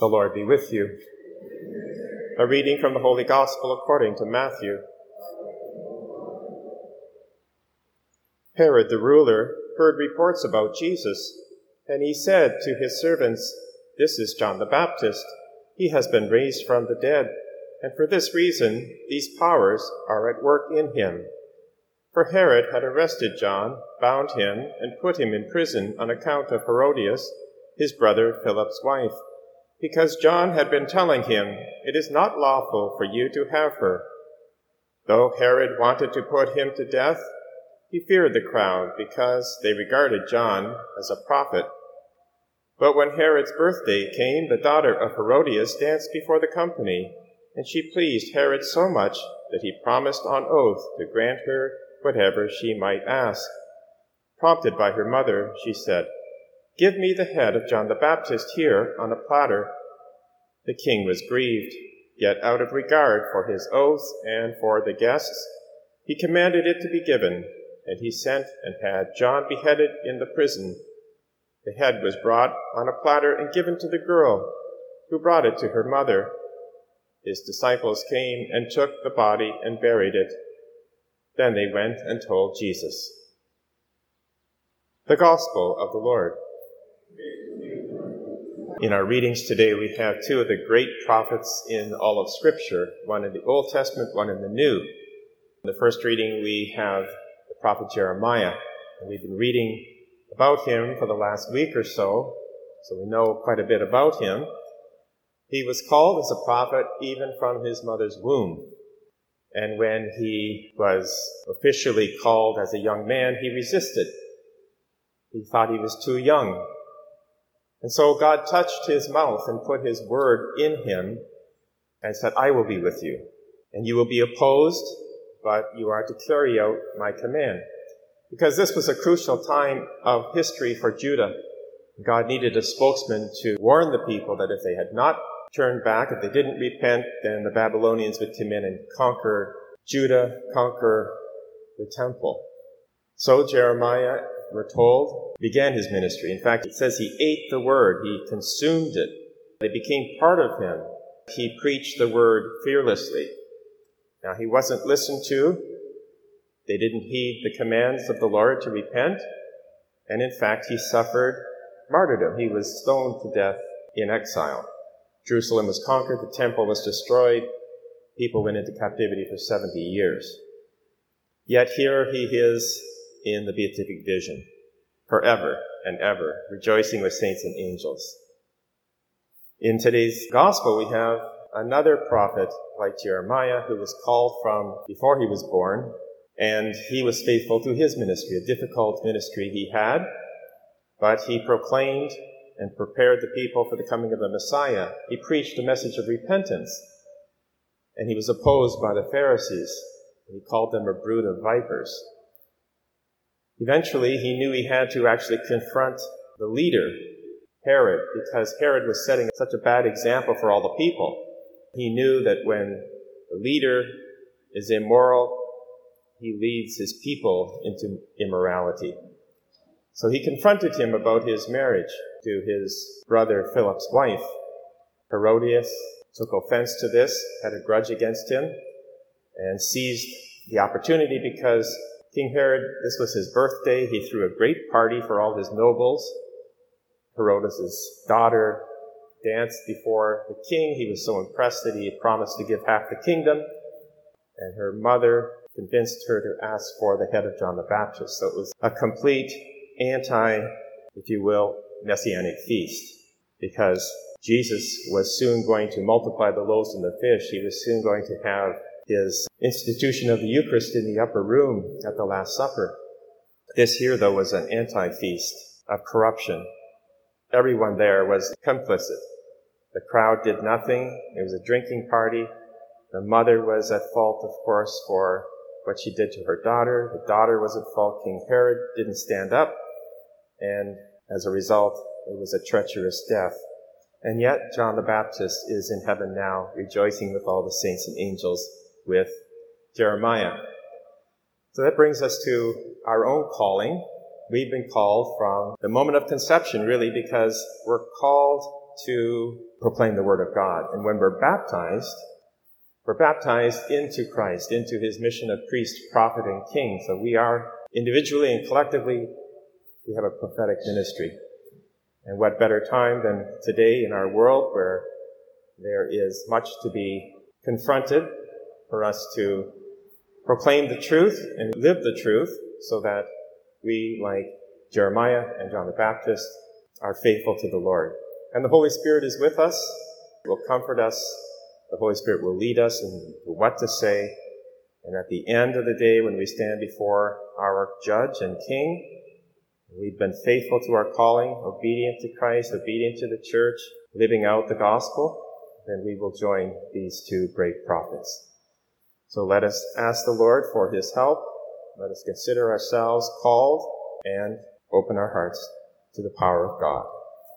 The Lord be with you. A reading from the Holy Gospel according to Matthew. Herod the ruler heard reports about Jesus, and he said to his servants, This is John the Baptist. He has been raised from the dead, and for this reason these powers are at work in him. For Herod had arrested John, bound him, and put him in prison on account of Herodias, his brother Philip's wife because John had been telling him, It is not lawful for you to have her. Though Herod wanted to put him to death, he feared the crowd because they regarded John as a prophet. But when Herod's birthday came, the daughter of Herodias danced before the company, and she pleased Herod so much that he promised on oath to grant her whatever she might ask. Prompted by her mother, she said, Give me the head of John the Baptist here on a platter. The king was grieved, yet out of regard for his oath and for the guests, he commanded it to be given, and he sent and had John beheaded in the prison. The head was brought on a platter and given to the girl, who brought it to her mother. His disciples came and took the body and buried it. Then they went and told Jesus. The Gospel of the Lord. In our readings today, we have two of the great prophets in all of Scripture, one in the Old Testament, one in the New. In the first reading, we have the prophet Jeremiah, and we've been reading about him for the last week or so, so we know quite a bit about him. He was called as a prophet even from his mother's womb. And when he was officially called as a young man, he resisted. He thought he was too young and so God touched his mouth and put his word in him and said, I will be with you. And you will be opposed, but you are to carry out my command. Because this was a crucial time of history for Judah. God needed a spokesman to warn the people that if they had not turned back, if they didn't repent, then the Babylonians would come in and conquer Judah, conquer the temple. So Jeremiah we're told, began his ministry. In fact, it says he ate the word, he consumed it. It became part of him. He preached the word fearlessly. Now, he wasn't listened to. They didn't heed the commands of the Lord to repent. And in fact, he suffered martyrdom. He was stoned to death in exile. Jerusalem was conquered, the temple was destroyed, people went into captivity for 70 years. Yet here he is in the beatific vision, forever and ever, rejoicing with saints and angels. In today's gospel, we have another prophet like Jeremiah who was called from before he was born, and he was faithful to his ministry, a difficult ministry he had, but he proclaimed and prepared the people for the coming of the Messiah. He preached a message of repentance, and he was opposed by the Pharisees. He called them a brood of vipers. Eventually, he knew he had to actually confront the leader, Herod, because Herod was setting such a bad example for all the people. He knew that when the leader is immoral, he leads his people into immorality. So he confronted him about his marriage to his brother Philip's wife. Herodias took offense to this, had a grudge against him, and seized the opportunity because King Herod, this was his birthday. He threw a great party for all his nobles. Herodias' daughter danced before the king. He was so impressed that he promised to give half the kingdom. And her mother convinced her to ask for the head of John the Baptist. So it was a complete anti, if you will, messianic feast. Because Jesus was soon going to multiply the loaves and the fish. He was soon going to have his institution of the Eucharist in the upper room at the Last Supper. This here, though, was an anti-feast of corruption. Everyone there was complicit. The crowd did nothing. It was a drinking party. The mother was at fault, of course, for what she did to her daughter. The daughter was at fault. King Herod didn't stand up. And as a result, it was a treacherous death. And yet, John the Baptist is in heaven now, rejoicing with all the saints and angels with Jeremiah. So that brings us to our own calling. We've been called from the moment of conception, really, because we're called to proclaim the Word of God. And when we're baptized, we're baptized into Christ, into his mission of priest, prophet, and king. So we are individually and collectively, we have a prophetic ministry. And what better time than today in our world where there is much to be confronted for us to proclaim the truth and live the truth so that we, like Jeremiah and John the Baptist, are faithful to the Lord. And the Holy Spirit is with us, will comfort us. The Holy Spirit will lead us in what to say. And at the end of the day, when we stand before our judge and king, we've been faithful to our calling, obedient to Christ, obedient to the church, living out the gospel, then we will join these two great prophets. So let us ask the Lord for his help. Let us consider ourselves called and open our hearts to the power of God.